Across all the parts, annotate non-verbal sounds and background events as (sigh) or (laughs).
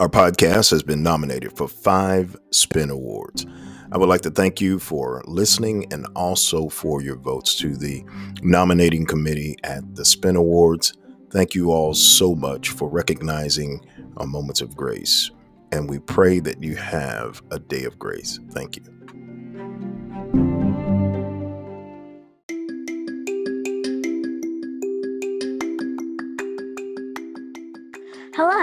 Our podcast has been nominated for five Spin Awards. I would like to thank you for listening and also for your votes to the nominating committee at the Spin Awards. Thank you all so much for recognizing our moments of grace. And we pray that you have a day of grace. Thank you.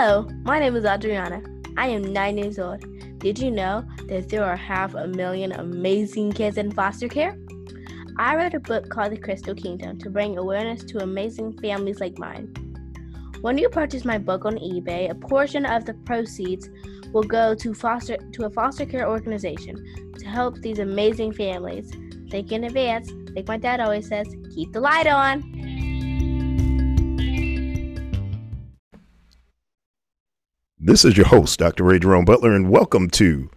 Hello, my name is Adriana. I am nine years old. Did you know that there are half a million amazing kids in foster care? I wrote a book called The Crystal Kingdom to bring awareness to amazing families like mine. When you purchase my book on eBay, a portion of the proceeds will go to foster to a foster care organization to help these amazing families. Think in advance, like my dad always says, keep the light on. This is your host, Dr. A. Jerome Butler, and welcome to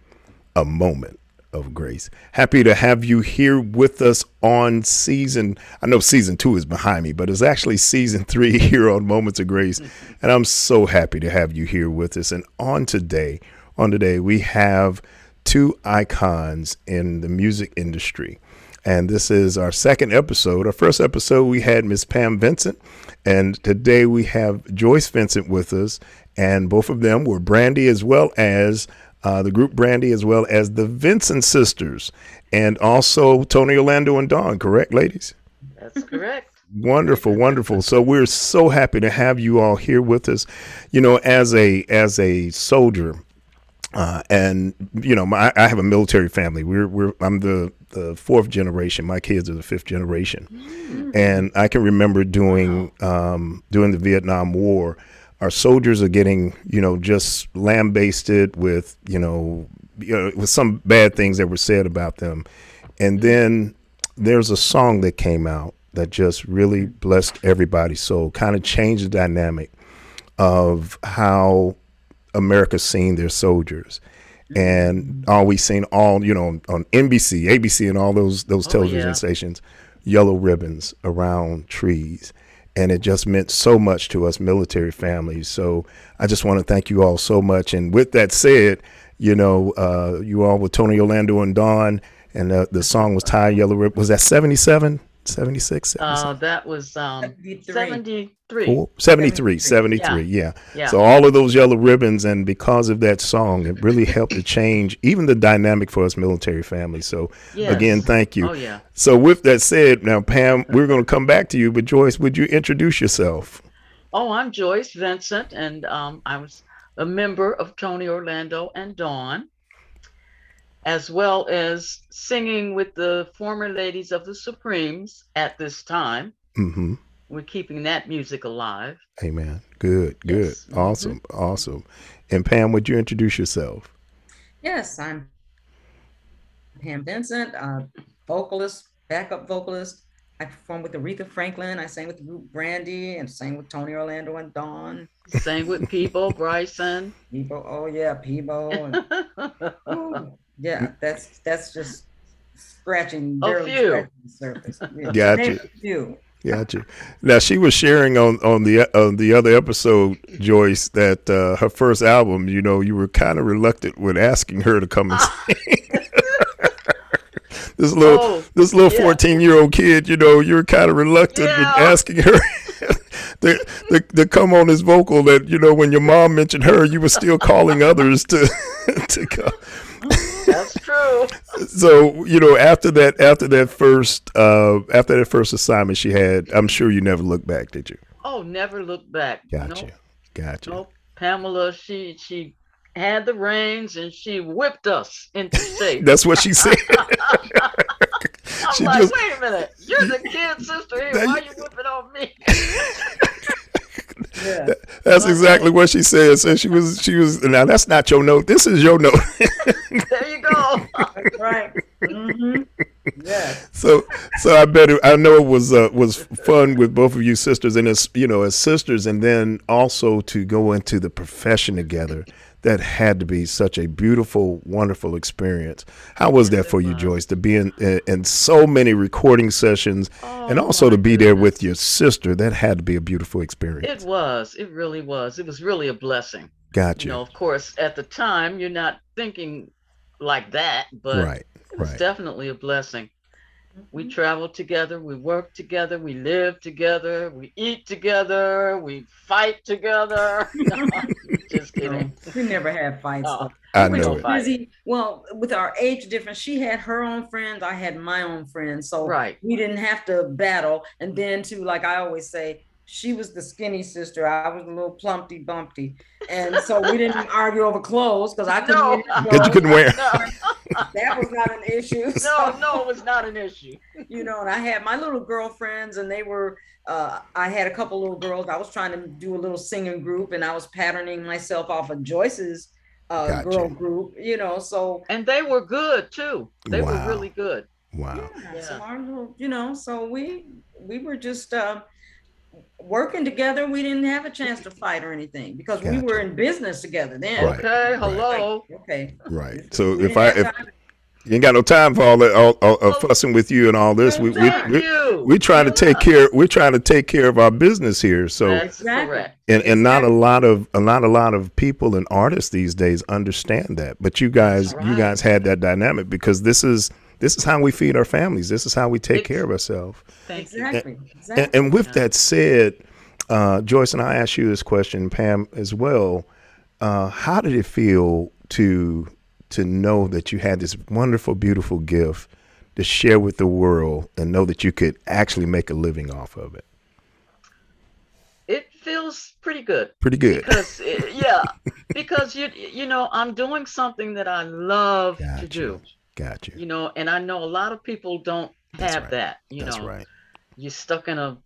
A Moment of Grace. Happy to have you here with us on season. I know season two is behind me, but it's actually season three (laughs) here on Moments of Grace. And I'm so happy to have you here with us. And on today, on today, we have two icons in the music industry. And this is our second episode. Our first episode, we had Miss Pam Vincent. And today we have Joyce Vincent with us and both of them were Brandy as well as uh, the group Brandy as well as the Vincent sisters, and also Tony Orlando and Dawn. Correct, ladies? That's correct. (laughs) wonderful, wonderful. So we're so happy to have you all here with us. You know, as a as a soldier, uh, and you know, my, I have a military family. We're we're I'm the the fourth generation. My kids are the fifth generation, mm-hmm. and I can remember doing um, during the Vietnam War our soldiers are getting, you know, just lambasted with, you know, you know, with some bad things that were said about them. And then there's a song that came out that just really blessed everybody's soul, kind of changed the dynamic of how America's seen their soldiers. And always seen all, you know, on NBC, ABC, and all those those oh, television yeah. stations, yellow ribbons around trees and it just meant so much to us military families. So I just want to thank you all so much. And with that said, you know, uh, you all with Tony Orlando and Dawn, and uh, the song was "Tie Yellow Rip." Was that seventy seven? 76 uh, that was um 73 73 73, 73 yeah. yeah. yeah. So all of those yellow ribbons and because of that song it really (laughs) helped to change even the dynamic for us military families. So yes. again thank you. Oh yeah. So with that said now pam we're going to come back to you but joyce would you introduce yourself? Oh i'm joyce vincent and um i was a member of tony orlando and dawn as well as singing with the former ladies of the Supremes at this time. Mm-hmm. We're keeping that music alive. Amen. Good, good. Yes. Mm-hmm. Awesome, mm-hmm. awesome. And Pam, would you introduce yourself? Yes, I'm Pam Vincent, uh, vocalist, backup vocalist. I performed with Aretha Franklin. I sang with the group Brandy and sang with Tony Orlando and Dawn. Sang with Peabo Bryson. Peabo, oh yeah, Peabo. And, (laughs) Yeah, that's that's just scratching, a few. Scratching the surface. (laughs) Yeah. Gotcha. Few. Gotcha. Now she was sharing on on the on the other episode, Joyce, that uh, her first album. You know, you were kind of reluctant with asking her to come and (laughs) sing. (laughs) this little oh, this little fourteen yeah. year old kid, you know, you're kind of reluctant yeah. with asking her. to, to, to come on this vocal that you know when your mom mentioned her you were still calling others to to come that's true. (laughs) so you know, after that, after that first, uh, after that first assignment she had, I'm sure you never looked back, did you? Oh, never looked back. Gotcha. Nope. Gotcha. Nope. Pamela, she she had the reins and she whipped us into shape. (laughs) That's what she said. (laughs) I'm she like, just, wait a minute, you're the kid sister here. Why are you whipping on me? Yeah. That's exactly what she said. So she was, she was. Now that's not your note. This is your note. There you go. That's right. Mm-hmm. Yeah. So, so I bet it, I know it was uh, was fun with both of you sisters, and as you know, as sisters, and then also to go into the profession together that had to be such a beautiful, wonderful experience. How was that for you, Joyce, to be in, in, in so many recording sessions oh, and also to be goodness. there with your sister? That had to be a beautiful experience. It was. It really was. It was really a blessing. Got You you. know, of course, at the time, you're not thinking like that, but right. it was right. definitely a blessing. We Mhm. travel together, we work together, we live together, we eat together, we fight together. (laughs) No, just kidding. we never had fights. Oh. I we know it. Busy. Well, with our age difference, she had her own friends. I had my own friends. So Right. we didn't have to battle. And then too, like I always say, she was the skinny sister. I was a little plumpty bumpty. And so we didn't argue over clothes because I couldn't No. wear Because you couldn't wear. No, (laughs) that was not an issue. (laughs) no, So, no, it was not an issue. (laughs) you know, and I had my little girlfriends and they were uh, I had a couple little girls. I was trying to do a little singing group and I was patterning myself off of Joyce's uh, Gotcha. girl group, you know, so And they were good too. They Wow. were really good. Wow. Yeah, so our little, you know, so we we were just uh, working together. We didn't have a chance to fight or anything because we were in business together then. Right, Okay, right. hello. Okay. Right. So We if I if you ain't got no time for all that, all, all, uh, all Oh. fussing with you and all this, We we we we're trying to take care. We're trying to take care of our business here. So Exactly. correct. and and not a lot of a not a lot of people and artists these days understand that. But you guys That's you guys had that dynamic because this is this is how we feed our families. This is how we take care of ourselves. Thank. Exactly. And, Exactly. and with that said, uh, Joyce and I asked you this question, Pam, as well. Uh, how did it feel to to know that you had this wonderful, beautiful gift to share with the world, and know that you could actually make a living off of it? It feels pretty good. Pretty good. because it- yeah (laughs) because you you know i'm doing something that i love to do Got you. you know and i know a lot of people don't That's have right. that you That's know right. you're stuck in a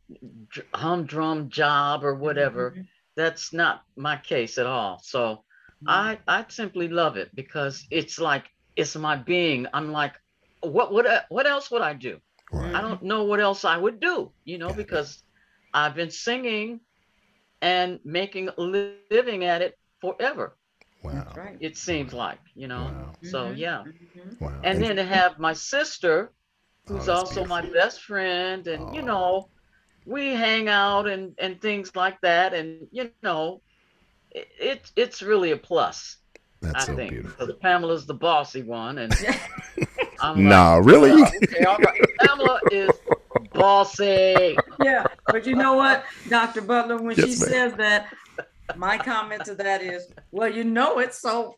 humdrum job or whatever Mhm. that's not my case at all so i i simply love it because it's like it's my being i'm like what what what else would i do Right. I don't know what else I would do, you know, Got it. because I've been singing and making a living at it forever. Wow. Right. It seems like, you know. Wow. So Mhm. yeah, Mhm. Wow. and then to have my sister, Oh, who's that's also my best friend, and you Oh. know, we hang out and and things like that, and you know, it, it it's really a plus. That's I so think beautiful. because Pamela's the bossy one, and (laughs) I'm like, Nah, really? "Well, okay, all right. Pamela is bossy. yeah, but you know what, Dr. Butler, when she ma'am. says that, my comment to that is, well, you know it, so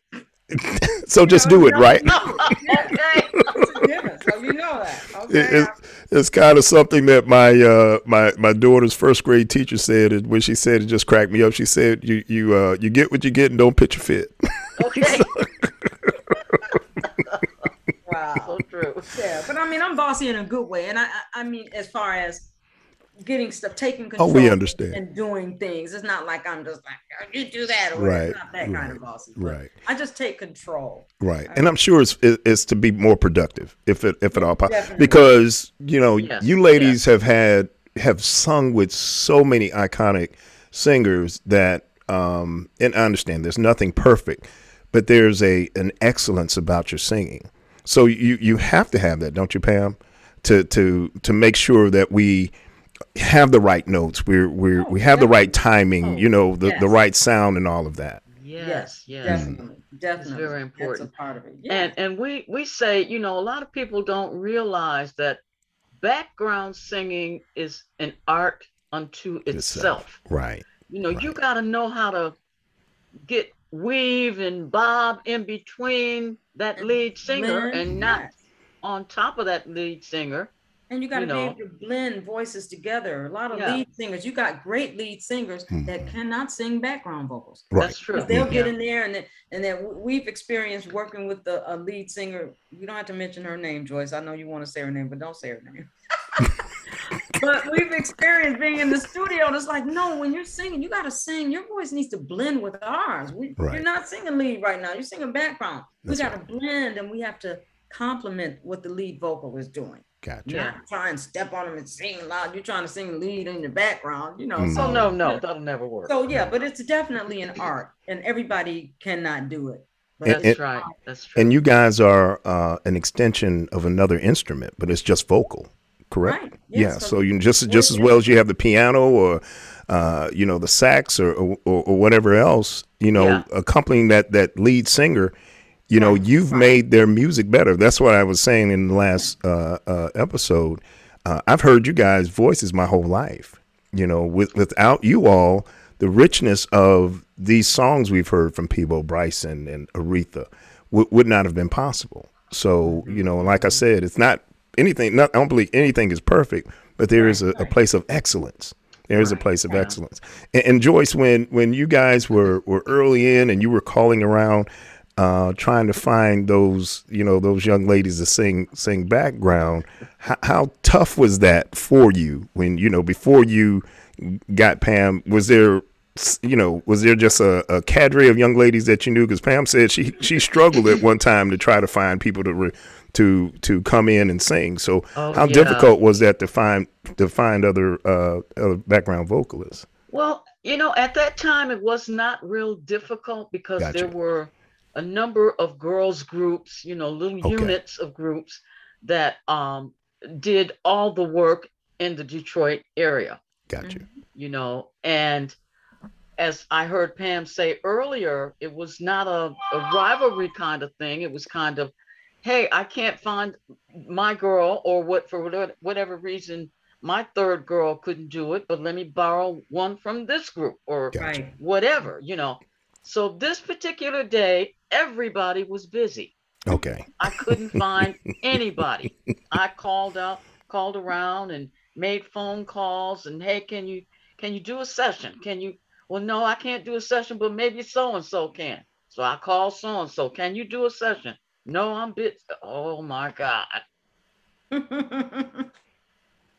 (laughs) so just know, do it, right? it's a given, so you know that. It's, it's kind of something that my uh, my my daughter's first grade teacher said and when she said it just cracked me up. She said you you uh, you get what you get and don't pitch a fit. Okay. (laughs) wow. so true. Yeah, but I mean, I'm bossy in a good way, and I, I, I mean, as far as getting stuff, taking Oh, control, we understand. and doing things. It's not like I'm just like "Oh, you do that, or Right, it's not that kind of bossy. Right, I just take control. right, and I'm sure it's it's to be more productive if it if at all possible because you know Yes, you ladies have had have sung with so many iconic singers that um and I understand there's nothing perfect, but there's a an excellence about your singing. So you you have to have that, don't you, Pam? To to to make sure that we have the right notes. We're we're Oh, we have the right timing. Oh, you know the the right sound and all of that. Yes, yes. definitely, mm. definitely. very That's important. a part of it. Yeah. And and we we say, you know, a lot of people don't realize that background singing is an art unto itself. Right. You know, you got to know how to get weave and bob in between that lead singer blend, and not yes. on top of that lead singer. And you got to you be able to blend voices together. A lot of Yeah. lead singers, you got great lead singers that Mhm. cannot sing background vocals. Right. That's true. They'll get in there and then, and then we've experienced working with the a lead singer. You don't have to mention her name, Joyce. I know you want to say her name, but don't say her name. (laughs) but we've experienced being in the studio, and it's like, no, when you're singing, you got to sing. Your voice needs to blend with ours. We, Right. You're not singing lead right now. You're singing background. That's we got to blend, and we have to complement what the lead vocal is doing. Gotcha. Yeah. Not try and step on them and sing loud. You're trying to sing lead in the background, you know. Mm. So Oh no, no, that'll never work. so yeah, but it's definitely an art, and everybody cannot do it. But That's and- right. That's true. And you guys are uh, an extension of another instrument, but it's just vocal, correct? Right. yeah. Yes, So you just just as well as you have the piano or uh, you know, the sax or, or, or whatever else, you know, Yeah. accompanying that that lead singer, you know, Right, you've right. made their music better. That's what I was saying in the last uh, uh, episode. Uh, I've heard you guys' voices my whole life. You know, with, without you all, the richness of these songs we've heard from Peabo Bryson and Aretha w- would not have been possible. So, you know, like I said, it's not anything. Not, I don't believe anything is perfect, but there is a, a place of excellence. There is a place of excellence. And, and Joyce, when when you guys were were early in and you were calling around, uh, trying to find those you know those young ladies to sing sing background, how, how tough was that for you when you know before you got Pam? Was there you know, was there just a, a cadre of young ladies that you knew? Because Pam said she she struggled at one time to try to find people to re, to to come in and sing. So Oh, how yeah. difficult was that to find to find other uh, other background vocalists? Well, you know, at that time it was not real difficult because Gotcha. there were a number of girls groups, you know, little Okay. units of groups that um, did all the work in the Detroit area, Got you. you know, and as I heard Pam say earlier, it was not a, a rivalry kind of thing. It was kind of, hey, I can't find my girl, or what for whatever, whatever reason, my third girl couldn't do it, but let me borrow one from this group or Gotcha. Whatever, you know. So this particular day, everybody was busy. Okay. I couldn't find anybody. I called out, called around and made phone calls and hey, can you can you do a session? Can you well no, I can't do a session, but maybe so and so can. So I called so and so. Can you do a session? No, I'm bit oh my God. (laughs)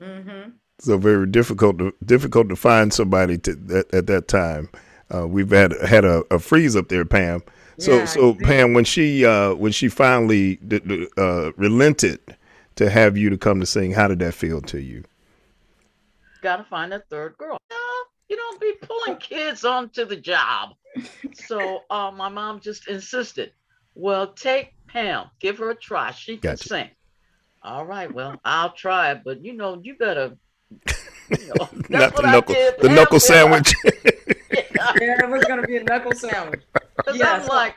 mm-hmm. So very difficult to difficult to find somebody to at, at that time. Uh, we've had had a, a freeze up there, Pam. So Yeah, so Pam, when she uh, when she finally d- d- uh, relented to have you to come to sing, how did that feel to you? Gotta find a third girl. No, you don't be pulling kids onto the job. So uh, my mom just insisted. Well, take Pam, give her a try. She can Gotcha. sing. All right, well, I'll try it, but you know, you better. You know, (laughs) Not the knuckle the knuckle sandwich. (laughs) Yeah, Yeah, it was gonna be a knuckle sandwich. (laughs) 'cause Yeah, I'm like,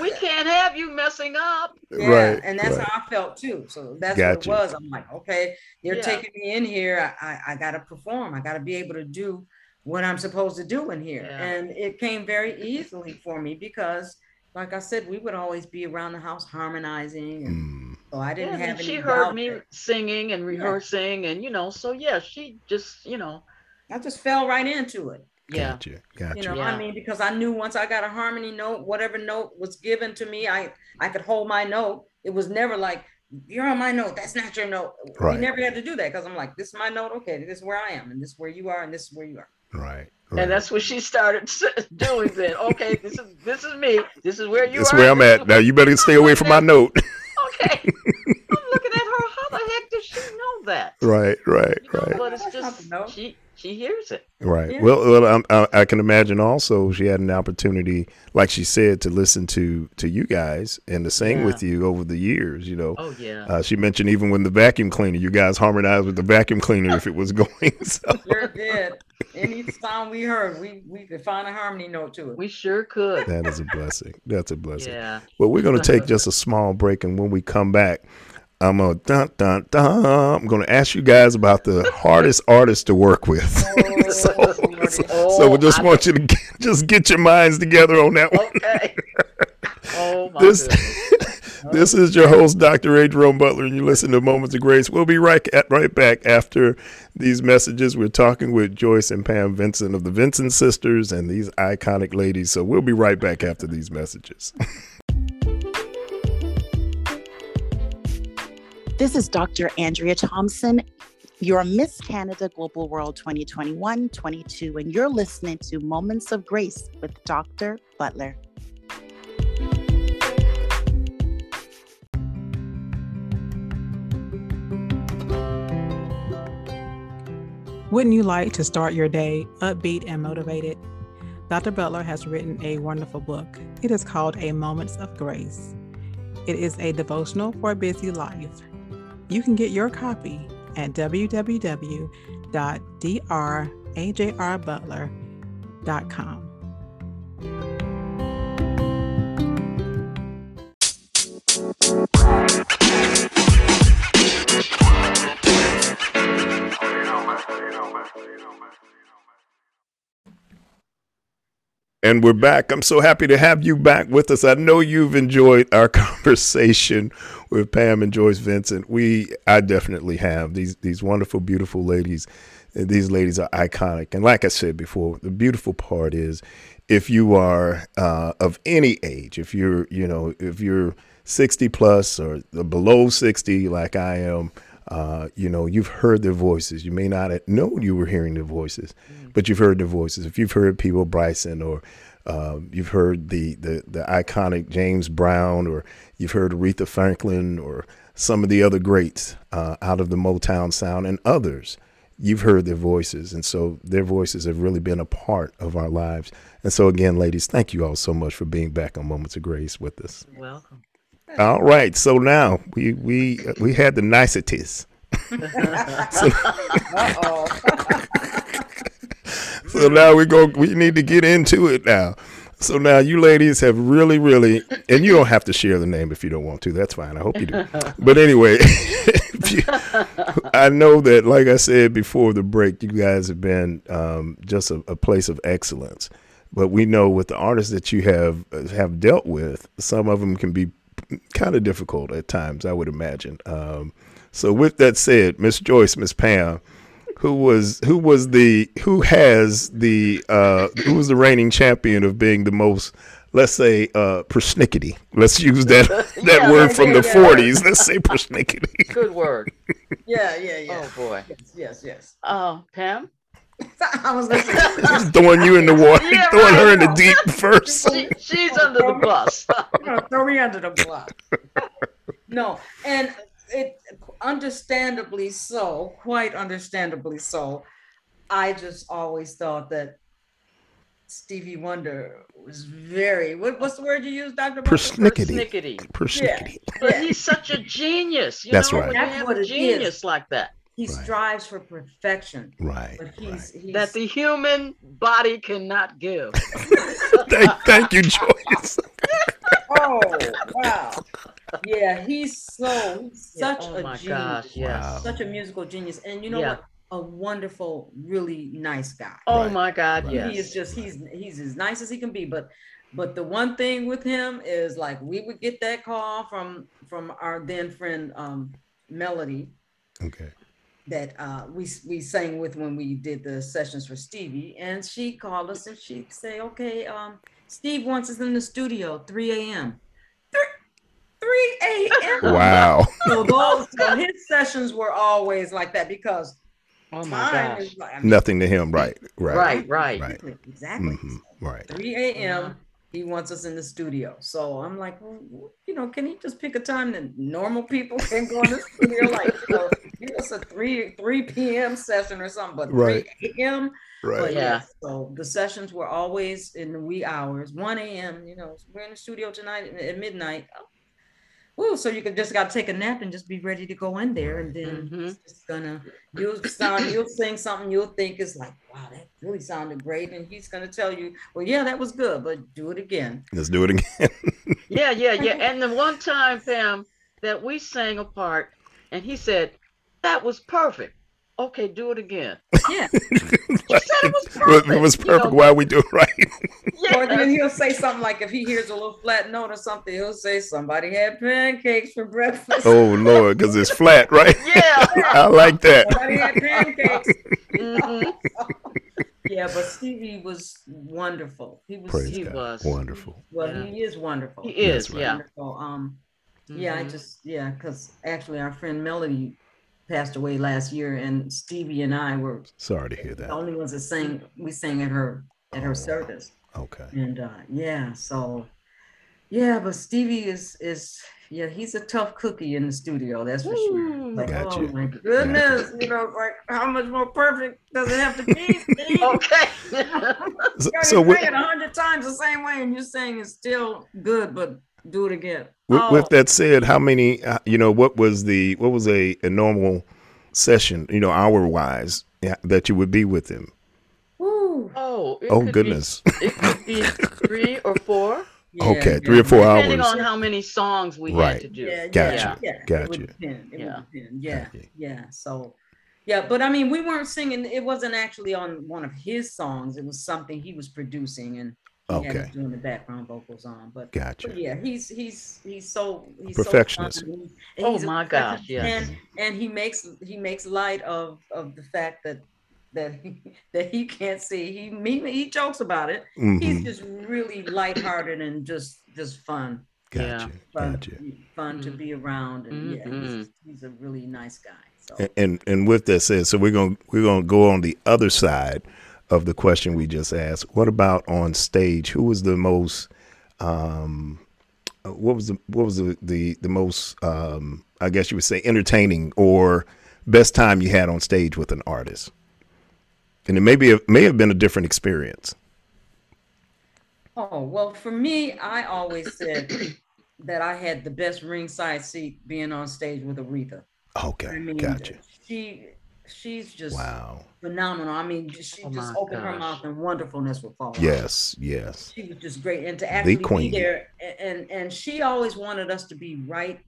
we can't have you messing up. Yeah, right. and that's right. how I felt too. So that's Gotcha. what it was. I'm like, okay, they're Yeah. taking me in here. I, I, I gotta perform. I gotta be able to do what I'm supposed to do in here. Yeah. And it came very easily for me because, like I said, we would always be around the house harmonizing, and Mm, so I didn't have and any. she heard me that- singing and rehearsing, and you know, so yeah, she just, you know, I just fell right into it. Yeah, Gotcha. Gotcha. You know, Yeah. I mean, because I knew once I got a harmony note, whatever note was given to me, I I could hold my note. It was never like you're on my note. That's not your note. Right. We never had to do that because I'm like, this is my note. Okay, this is where I am, and this is where you are, and this is where you are. right. right. and that's what she started (laughs) doing. Then, okay, this is this is me. This is where you That's are. where I'm at. Now you better stay away from my (laughs) note. Okay. (laughs) I'm looking at her. How the heck does she know that? right. Right. You know, Right. but it's just she she hears it. Right. Yeah. Well, well I'm, I, I can imagine also she had an opportunity, like she said, to listen to to you guys and to sing Yeah. with you over the years. You know, Oh yeah. uh, she mentioned even when the vacuum cleaner, you guys harmonized with the vacuum cleaner if it was (laughs) going. So Sure did. Any sound we heard, we we could find a harmony note to it. we sure could. that is a blessing. That's a blessing. Yeah. Well, we're going to take just a small break, and when we come back, I'm gonna dun dun dun. I'm going to ask you guys about the hardest artist to work with. Oh, (laughs) (laughs) so, so, Oh, so we just want you to get, just get your minds together on that one. Okay. (laughs) Oh my This this is your host, Dr. A. Jerome Butler, and you listen to Moments of Grace. We'll be right at, right back after these messages. We're talking with Joyce and Pam Vincent of the Vincent Sisters and these iconic ladies. So we'll be right back after these messages. This is Dr. Andrea Thompson, your Miss Canada Global World 2021 22, and you're listening to Moments of Grace with Dr. Butler. Wouldn't you like to start your day upbeat and motivated? Dr. Butler has written a wonderful book. It is called A Moments of Grace. It is a devotional for a busy life. You can get your copy at ajrbutler.com. And we're back. I'm so happy to have you back with us. I know you've enjoyed our (laughs) conversation with Pam and Joyce Vincent. We, I definitely have. These these wonderful, beautiful ladies. These ladies are iconic. And like I said before, the beautiful part is, if you are uh, of any age, if you're you know if you're 60 plus or below 60, like I am, uh, you know, you've heard their voices. You may not have known you were hearing their voices, but you've heard their voices. If you've heard Peabo Bryson or um, you've heard the, the, the iconic James Brown or you've heard Aretha Franklin or some of the other greats uh, out of the Motown sound and others, you've heard their voices. And so their voices have really been a part of our lives. And so, again, ladies, thank you all so much for being back on Moments of Grace with us. Welcome. All right, so now we we we had the niceties. (laughs) Uh-oh. (laughs) So now we go. We need to get into it now. So now you ladies have really, really, and you don't have to share the name if you don't want to. That's fine. I hope you do. (laughs) But anyway, you- I know that, like I said before the break, you guys have been um, just a, a place of excellence. But we know with the artists that you have have dealt with, some of them can be kind of difficult at times. I would imagine. Um, so with that said, Miss Joyce, Miss Pam, who was who was the who has the uh who was the reigning champion of being the most let's say uh persnickety let's use that (laughs) that Yeah, word from the yeah, yeah. 40s let's say persnickety Good word. (laughs) Yeah, yeah, yeah. Oh boy. Yes, yes, yes. Oh, Pam. (laughs) I was listening. (laughs) just throwing you in the water Yeah, (laughs) throwing her in the deep first She, she's under the bus. throw me under the bus. no, and it understandably so, quite understandably so. I just always thought that Stevie Wonder was very what, what's the word you use, Dr. Butler? persnickety Snickety. persnickety But he's such a genius. You That's know, right. when you That's have what a it is. genius like that. He Right. strives for perfection, right, but he's, he's That the human body cannot give. (laughs) thank, thank you Joyce (laughs) oh wow, yeah, he's so he's Yeah, such oh a my genius. gosh, yes. Wow. such a musical genius and you know Yeah. what a wonderful really nice guy Oh Right. my God, Right. yes. he is just he's he's as nice as he can be but but the one thing with him is like we would get that call from from our then friend um melody okay that uh we we sang with when we did the sessions for stevie and she called us and she'd say okay um steve wants us in the studio 3 a.m 3 a.m (laughs) wow so those so his sessions were always like that because oh my time gosh. is like I mean, nothing to him right right Right, right. right exactly, exactly. hmm right 3 a.m. He wants us in the studio. So I'm like, well, you know, can he just pick a time that normal people can go in the studio? (laughs) Like, you know, give us a 3 3 p.m. session or something, but 3 Right. a.m. But right Yeah. yeah, so the sessions were always in the wee hours, 1 a.m. You know, we're in the studio tonight at- at midnight. Ooh, so you could just got to take a nap and just be ready to go in there, and then Mhm. it's just gonna you'll sound you'll sing something you'll think is like, wow, that really sounded great, and he's gonna tell you, well, yeah, that was good, but do it again. let's do it again (laughs) Yeah, yeah, yeah. And the one time, Pam, that we sang a part, and he said, "That was perfect." Okay, do it again. Yeah. (laughs) You said it was It perfect. you know? Why we do it right? (laughs) Or then he'll say something like if he hears a little flat note or something, he'll say somebody had pancakes for breakfast. Oh Lord, because it's flat, right? (laughs) Yeah. I like that. Somebody had pancakes. Mhm. Yeah, but Stevie was wonderful. He was Praise He God. was. Wonderful. well, Yeah. he is wonderful. He is, right. yeah. Wonderful. Um yeah, I Mhm. just yeah, because actually our friend Melody passed away last year and Stevie and I were Sorry to hear that. the only ones that sang we sang at her at her Oh. service. Okay. And uh yeah, so yeah, but Stevie is is yeah, he's a tough cookie in the studio, that's for sure. Ooh. Like, Gotcha. oh my goodness, you know, like how much more perfect does it have to be? (laughs) Okay. So, You so already with, say it a hundred times the same way, and you're saying it's still good, but do it again. With, Oh, with that said, how many? uh, You know, what was the what was a, a normal session? You know, hour wise, that you would be with him. Ooh. Oh, it Oh could be- goodness. it could be three or four, (laughs) Okay, three or four depending hours. Depending on how many songs we Right. had to do. Yeah, Gotcha. yeah, yeah. It Gotcha. would depend. It Yeah. would depend. Yeah, Gotcha. yeah. So, yeah, but I mean, we weren't singing. It wasn't actually on one of his songs. It was something he was producing, and he had Okay. us doing the background vocals on. But, Gotcha. but yeah, he's he's he's so he's Perfectionist. So fun, and he- Oh my gosh, perfectionist, yes. And and he makes he makes light of of the fact that that he, (laughs) that he can't see. He he, he jokes about it. He's Mhm. just really lighthearted and just just fun Gotcha. fun, Gotcha. fun to Mhm. be around, and yeah, he's, Mhm. he's a really nice guy. So And, and and with that said, so we're gonna we're gonna go on the other side of the question we just asked. What about on stage? Who was the most um what was the what was the the, the most um I guess you would say entertaining or best time you had on stage with an artist? And it may be a, may have been a different experience. Oh, well, for me, I always said that I had the best ringside seat being on stage with Aretha. Okay, I mean, gotcha. she she's just Wow. phenomenal. I mean, she Oh just my opened her mouth and wonderfulness would fall. Yes, yes. She was just great, and to actually queen. be there, and and she always wanted us to be right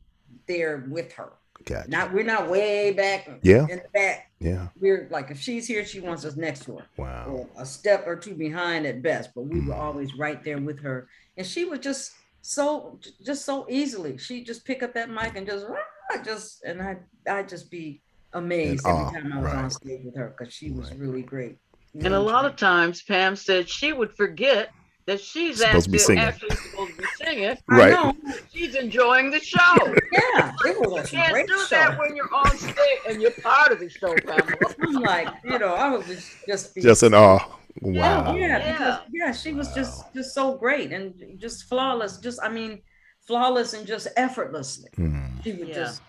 there with her. Gotcha. Not we're not way back Yeah. in the back. yeah. We're like if she's here, she wants us next to her. Wow. or a step or two behind at best, but we were Mhm. always right there with her. And she was just so just so easily. She just pick up that mic and just "Ah," just and I I just be amazed In every awe, time I was on stage with her because she was Right. really great. And a lot of times, Pam said she would forget that she's Supposed to be actually, singing. actually supposed to be singing. I Right. know. She's enjoying the show. (laughs) Yeah, it was You a can't do show. that when you're on stage and you're part of the show, Pamela. (laughs) I'm like, you know, I was just just be- Just an awe. Oh, Wow. yeah, Yeah. because yeah, she was just just so great and just flawless. Just I mean, flawless and just effortlessly. Hmm. She would Yeah. just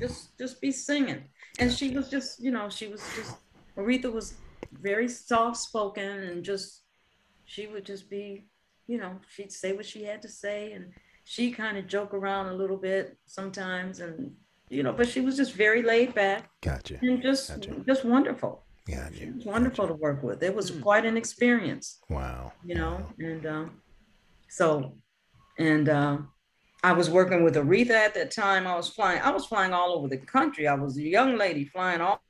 just just be singing, and she was just you know she was just Aretha was very soft spoken and just she would just be you know she'd say what she had to say and she kind of joke around a little bit sometimes and you know but she was just very laid back Gotcha. and just Gotcha. just wonderful. Gotcha. It was wonderful to work with. It was Mm. quite an experience Wow. you know and um so and um i was working with aretha at that time i was flying i was flying all over the country i was a young lady flying all,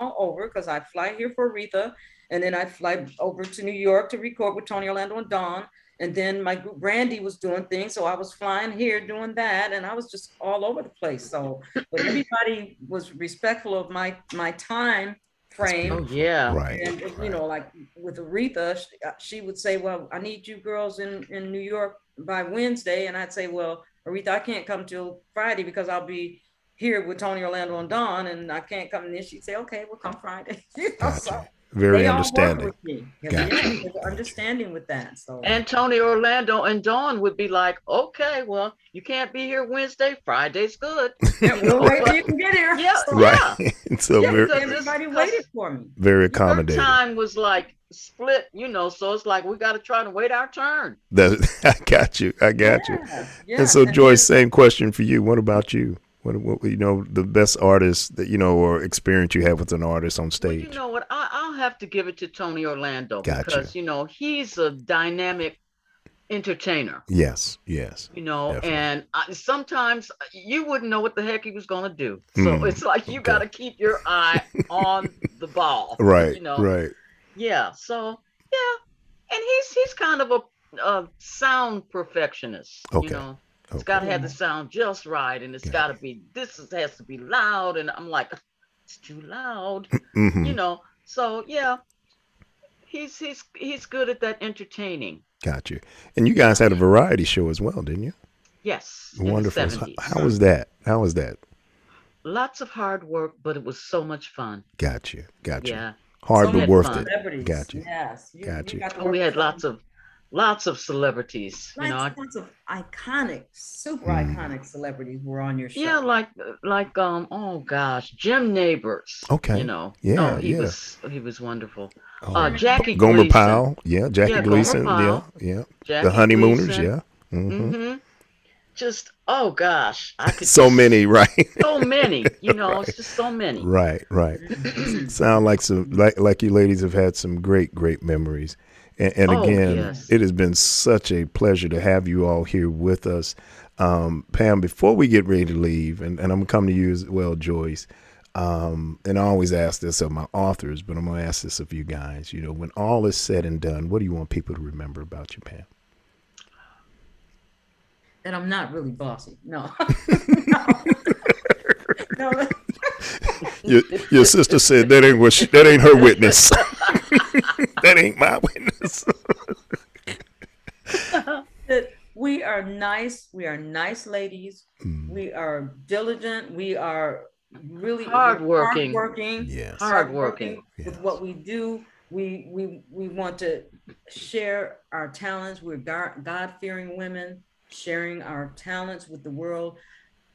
all over because i fly here for aretha and then i'd fly over to new york to record with tony orlando and dawn and then my group brandy was doing things so i was flying here doing that and i was just all over the place so but everybody was respectful of my my time frame Oh yeah. Right. and you right. know, like with Aretha, sh- uh, she would say, "Well, I need you girls in in New York by Wednesday," and I'd say, "Well, Aretha, I can't come till Friday because I'll be here with Tony Orlando and Dawn, and I can't come." And then she'd say, "Okay, we'll come Friday." (laughs) You know, so Gotcha. Very they all work understanding. with me. Yeah, Gotcha. yeah, they were understanding with that. So And Tony Orlando and Dawn would be like, okay, well, you can't be here Wednesday. Friday's good. (laughs) yeah, we'll wait till you can get here. Yeah, So, Right. (laughs) so Yeah, very, because- everybody waited for me. very Her accommodating. time was like split, you know, so it's like we got to try to wait our turn. That, (laughs) I got you. I got you. Yeah, yeah. And so, And Joyce, then- same question for you. What about you? What, what you know, the best artist that you know or experience you have with an artist on Well, stage? you know what? I, I'll have to give it to Tony Orlando Gotcha. because, you know, he's a dynamic entertainer. yes, yes. you know Definitely. and I, sometimes uh, you wouldn't know what the heck he was going to do so Mm, it's like you okay. got to keep your eye (laughs) on the ball Right, you know right. yeah so yeah and he's he's kind of a, a sound perfectionist Okay, you know it's Okay. got to have the sound just right and it's Yeah. got to be this is, has to be loud and i'm like it's too loud hmm you know so yeah he's he's he's good at that entertaining Got you. And you guys had a variety show as well, didn't you? yes in the Wonderful. So 70s. how was that? How was that? lots of hard work, but it was so much fun. Got you. Got you. Yeah. Hard So but worth fun. it. Celebrities. Got you. Yes. You, Got you. got Oh, we had lots of lots of celebrities. You know, I- lots, lots of iconic, super Hmm. iconic celebrities were on your show. yeah, like like um oh gosh, Jim Nabors. Okay. You know. Yeah, Oh, he yeah. was he was wonderful. Oh, Uh Jackie Gomer Gleason. Pyle. Yeah. Jackie Yeah, Gleason. Pyle. Yeah. Yeah. Jackie the Honeymooners. Gleason. Yeah. hmm hmm just oh gosh, I could so just- many, (laughs) right? so many. You know, it's just so many. Right, right. (clears throat) Sound like some like like you ladies have had some great, great memories. And, and Oh, again, yes. it has been such a pleasure to have you all here with us. Um, Pam, before we get ready to leave, and, and I'm gonna come to you as well, Joyce. Um, and I always ask this of my authors, but I'm gonna ask this of you guys. You know, when all is said and done, what do you want people to remember about you, Pam? That I'm not really bossy. No. (laughs) (laughs) no. (laughs) no. Your, your sister said that ain't what she, that ain't her witness. That ain't my witness. (laughs) we are nice. We are nice ladies. Mm, We are diligent. We are really Hardworking. Hardworking. yes. Hardworking. with Yes. what we do. We we we want to share our talents. We're God fearing women, sharing our talents with the world,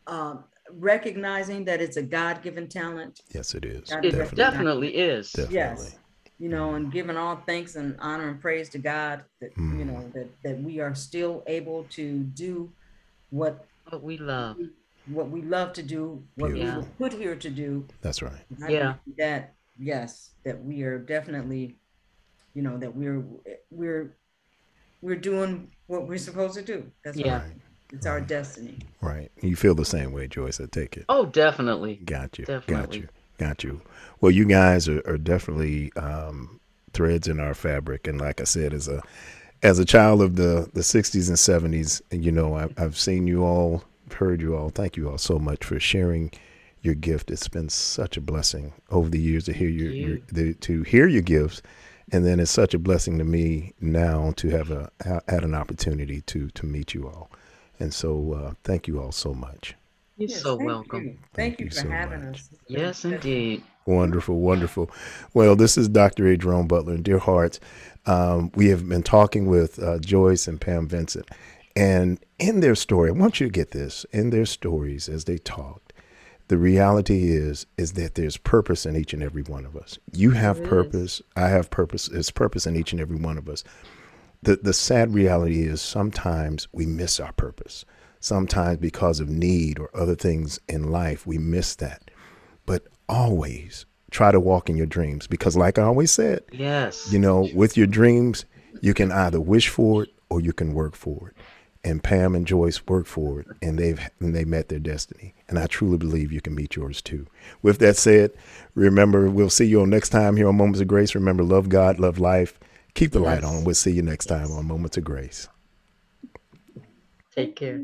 um, recognizing that it's a God given talent. Yes, it is. It It Definitely. definitely is. Definitely. Yes. You know, and giving all thanks and honor and praise to God that you Mm. know that that we are still able to do what What we love. what we love to do, what we were put here to do. That's right. I Yeah. That yes, that we are definitely, you know, that we're we're we're doing what we're supposed to do. That's Yeah. right. It's our destiny. Right. You feel the same way, Joyce. I take it. Oh, definitely. Got you. Got you. Got you. Well, you guys are, are definitely um, threads in our fabric, and like I said, as a as a child of the the '60s and '70s, you know, I've, I've seen you all, heard you all. Thank you all so much for sharing your gift. It's been such a blessing over the years to hear your, your the, to hear your gifts, and then it's such a blessing to me now to have a ha- had an opportunity to to meet you all, and so uh, thank you all so much. You're Yes, so thank welcome. you. Thank Thank, you you for so having much. us. Yes, indeed. Wonderful, wonderful. Well, this is Dr. A. Jerome Butler and Dear Hearts. Um, we have been talking with uh, Joyce and Pam Vincent. And in their story, I want you to get this in their stories as they talked. The reality is is that there's purpose in each and every one of us. You have There is. purpose. I have purpose. There's purpose in each and every one of us. The the sad reality is sometimes we miss our purpose. Sometimes because of need or other things in life, we miss that. But always try to walk in your dreams because like i always said Yes. you know with your dreams you can either wish for it or you can work for it. And pam and joyce worked for it and they've and they met their destiny. And i truly believe you can meet yours too. With that said remember we'll see you on next time here on moments of grace. Remember love god love life. Keep the light on. We'll see you next time on moments of grace. Take care.